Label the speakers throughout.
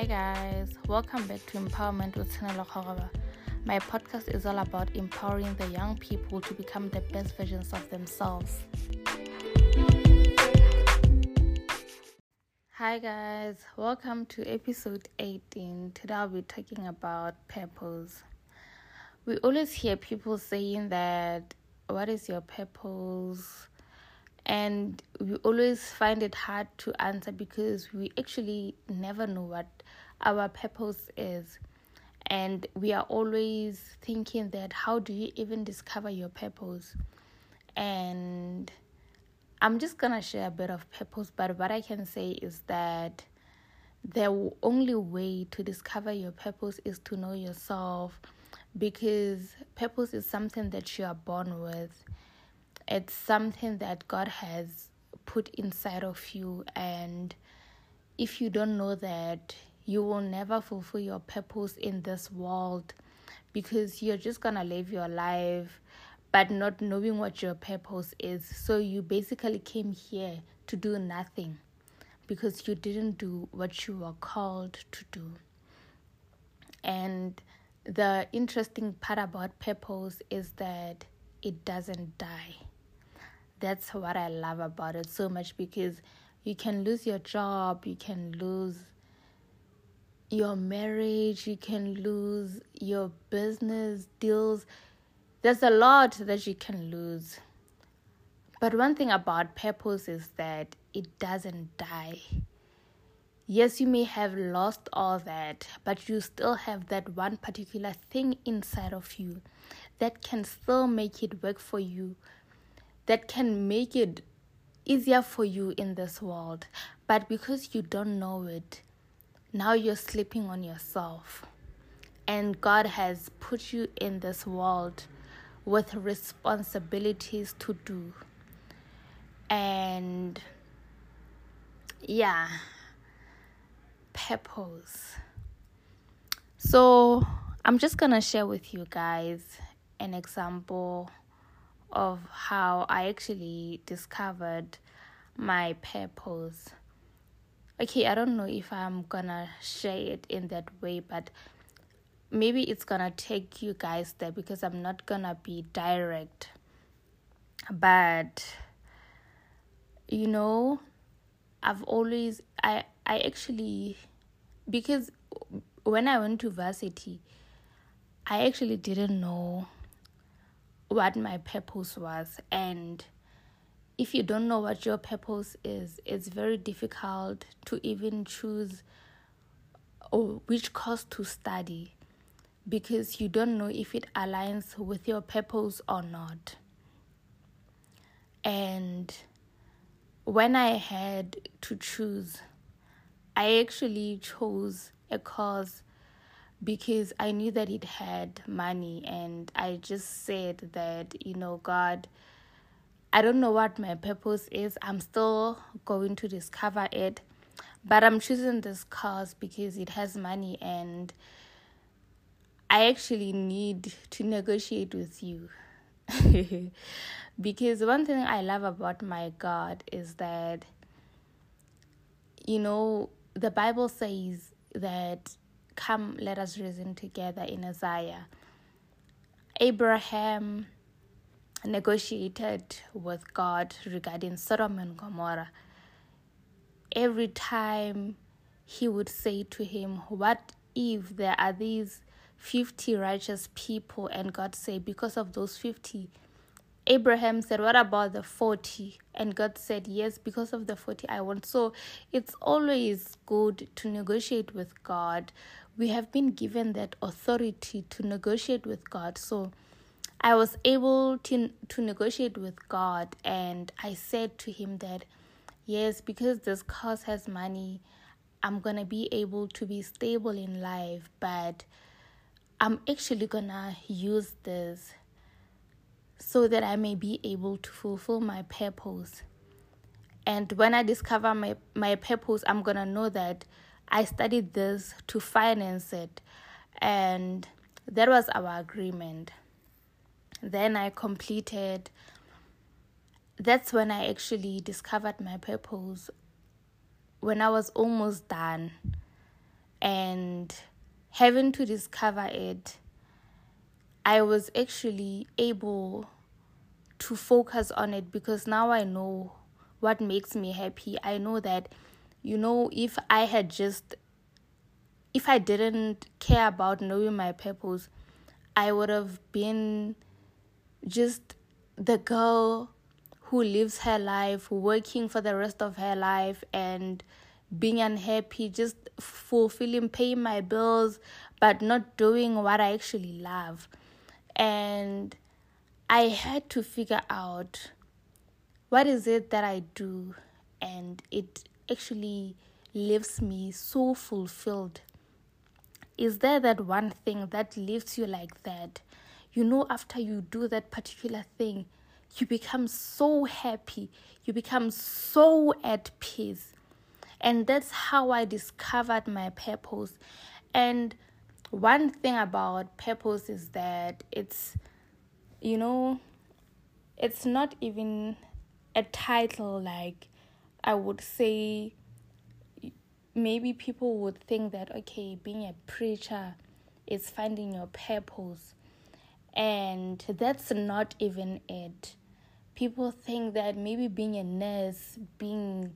Speaker 1: Hi guys, welcome back to Empowerment with Sinelo Khoroba. My podcast is all about empowering the young people to become the best versions of themselves. Hi guys, welcome to episode 18. Today I'll be talking about purpose. We always hear people saying that what is your purpose? and we always find it hard to answer because we actually never know what our purpose is and we are always thinking that how do you even discover your purpose and i'm just gonna share a bit of purpose but what i can say is that the only way to discover your purpose is to know yourself because purpose is something that you are born with it's something that God has put inside of you. And if you don't know that, you will never fulfill your purpose in this world because you're just gonna live your life but not knowing what your purpose is. So you basically came here to do nothing because you didn't do what you were called to do. And the interesting part about purpose is that it doesn't die that's what I love about it so much because you can lose your job, you can lose your marriage, you can lose your business deals. There's a lot that you can lose. But one thing about purpose is that it doesn't die. Yes, you may have lost all that, but you still have that one particular thing inside of you that can still make it work for you that can make it easier for you in this world. But because you don't know it, now you're sleeping on yourself. And God has put you in this world with responsibilities to do. And yeah, purpose. So I'm just gonna share with you guys an example of how I actually discovered my purpose. Okay, I don't know if I'm gonna share it in that way, but maybe it's gonna take you guys there because I'm not gonna be direct. But you know, I've always I I actually because when I went to varsity, I actually didn't know what my purpose was and if you don't know what your purpose is it's very difficult to even choose or which course to study because you don't know if it aligns with your purpose or not. And when i had to choose i actually chose a course because I knew that it had money and I just said that, you know, God, I don't know what my purpose is. I'm still going to discover it. But I'm choosing this course because it has money and I actually need to negotiate with you. because one thing I love about my God is that, you know, the Bible says that Come, let us reason together in Isaiah. Abraham negotiated with God regarding Sodom and Gomorrah. Every time he would say to him, What if there are these 50 righteous people? And God said, Because of those 50, Abraham said, What about the 40? And God said, Yes, because of the 40, I want. So it's always good to negotiate with God we have been given that authority to negotiate with God. So I was able to to negotiate with God and I said to him that yes, because this cause has money, I'm gonna be able to be stable in life, but I'm actually gonna use this so that I may be able to fulfill my purpose. And when I discover my, my purpose, I'm gonna know that I studied this to finance it, and that was our agreement. Then I completed. That's when I actually discovered my purpose. When I was almost done, and having to discover it, I was actually able to focus on it because now I know what makes me happy. I know that, you know, if I had just, if I didn't care about knowing my purpose, I would have been just the girl who lives her life, working for the rest of her life and being unhappy, just fulfilling, paying my bills, but not doing what I actually love. And I had to figure out what is it that I do and it actually leaves me so fulfilled. Is there that one thing that leaves you like that? You know, after you do that particular thing, you become so happy, you become so at peace. And that's how I discovered my purpose. And one thing about purpose is that it's, you know, it's not even a title like I would say maybe people would think that okay being a preacher is finding your purpose and that's not even it. People think that maybe being a nurse being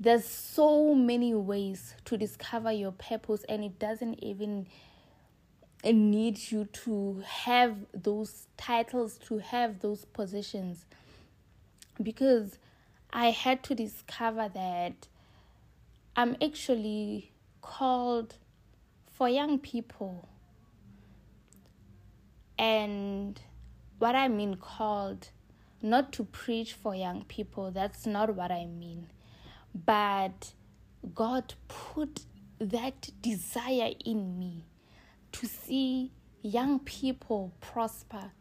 Speaker 1: there's so many ways to discover your purpose and it doesn't even need you to have those titles to have those positions. Because i had to discover that i'm actually called for young people and what i mean called not to preach for young people that's not what i mean but God put that desire in me to see young people prosper,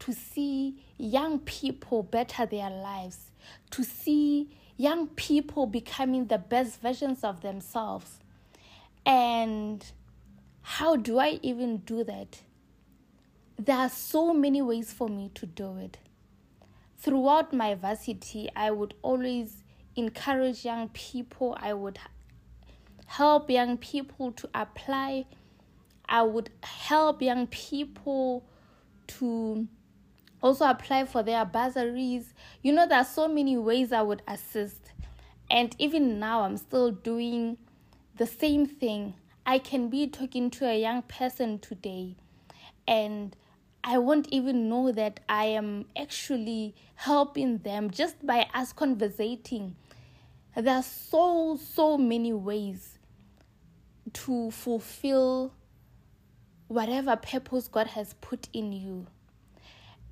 Speaker 1: to see young people better their lives, to see young people becoming the best versions of themselves. And how do I even do that? There are so many ways for me to do it. Throughout my varsity, I would always encourage young people. I would help young people to apply. I would help young people to also apply for their bursaries. You know, there are so many ways I would assist. And even now, I'm still doing the same thing. I can be talking to a young person today, and I won't even know that I am actually helping them just by us conversating there are so, so many ways to fulfill whatever purpose God has put in you.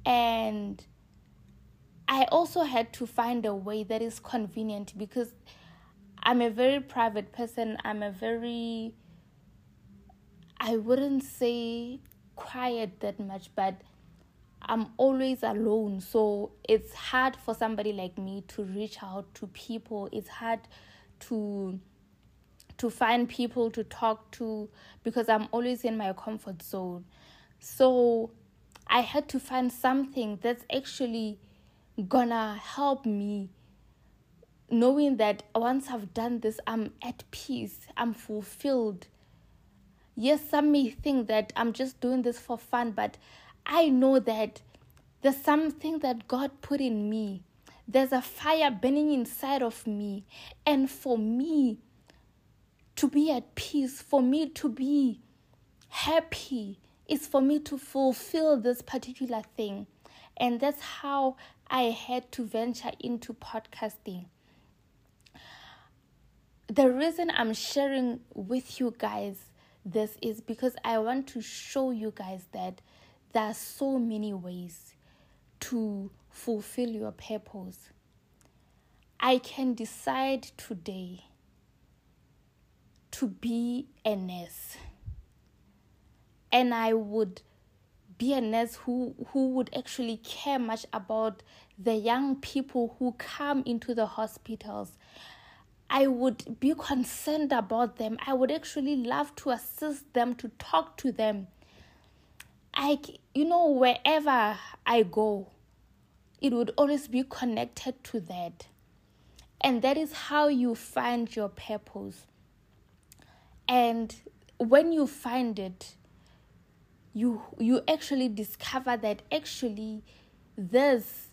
Speaker 1: And I also had to find a way that is convenient because I'm a very private person. I'm a very, I wouldn't say quiet that much, but I'm always alone. So it's hard for somebody like me to reach out to people. It's hard to to find people to talk to because I'm always in my comfort zone. So I had to find something that's actually gonna help me knowing that once I've done this, I'm at peace, I'm fulfilled. Yes, some may think that I'm just doing this for fun, but I know that there's something that God put in me. There's a fire burning inside of me. And for me to be at peace, for me to be happy, is for me to fulfill this particular thing. And that's how I had to venture into podcasting. The reason I'm sharing with you guys this is because I want to show you guys that there are so many ways to fulfill your purpose. I can decide today to be a nurse. And I would be a nurse who, who would actually care much about the young people who come into the hospitals. I would be concerned about them. I would actually love to assist them, to talk to them, I, you know, wherever I go, it would always be connected to that. And that is how you find your purpose. And when you find it, you you actually discover that actually this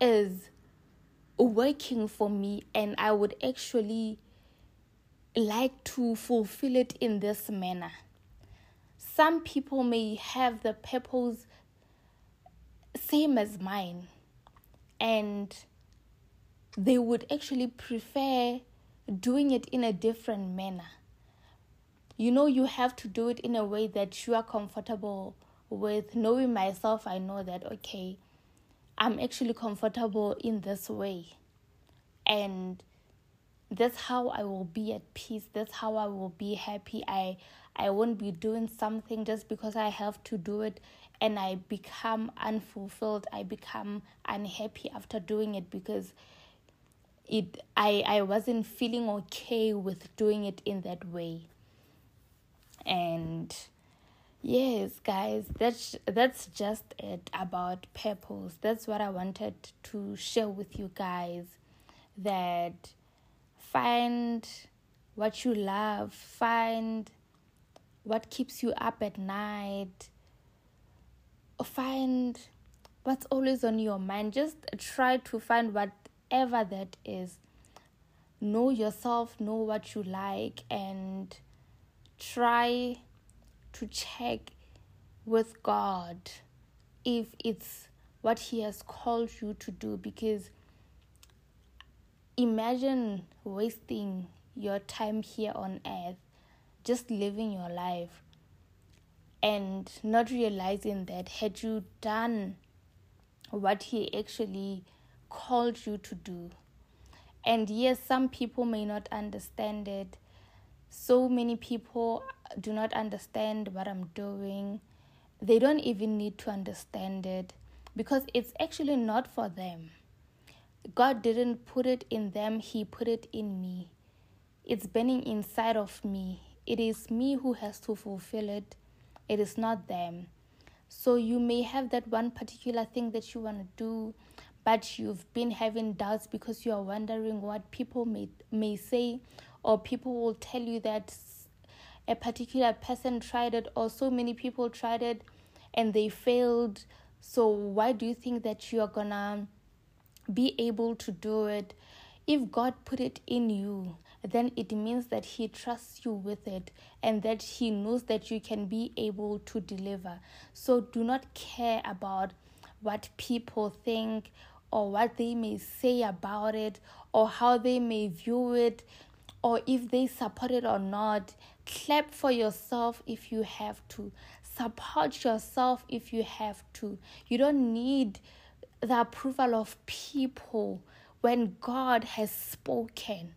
Speaker 1: is working for me and I would actually like to fulfill it in this manner. Some people may have the purpose same as mine and they would actually prefer doing it in a different manner. You know, you have to do it in a way that you are comfortable with. Knowing myself, I know that, okay, I'm actually comfortable in this way. And that's how I will be at peace. That's how I will be happy. I I won't be doing something just because I have to do it and I become unfulfilled. I become unhappy after doing it because it I I wasn't feeling okay with doing it in that way. And yes, guys, that's that's just it about purpose. That's what I wanted to share with you guys that find what you love, find what keeps you up at night, find what's always on your mind. Just try to find whatever that is. Know yourself, know what you like, and try to check with God if it's what He has called you to do because imagine wasting your time here on earth just living your life and not realizing that had you done what he actually called you to do. And yes some people may not understand it so many people do not understand what i'm doing they don't even need to understand it because it's actually not for them God didn't put it in them, He put it in me. It's burning inside of me. It is me who has to fulfill it, it is not them. So you may have that one particular thing that you want to do, but you've been having doubts because you are wondering what people may may say, or people will tell you that a particular person tried it, or so many people tried it and they failed. So why do you think that you are gonna be able to do it. If God put it in you, then it means that He trusts you with it and that He knows that you can be able to deliver. So do not care about what people think or what they may say about it or how they may view it or if they support it or not. Clap for yourself if you have to. Support yourself if you have to. You don't need the approval of people when God has spoken.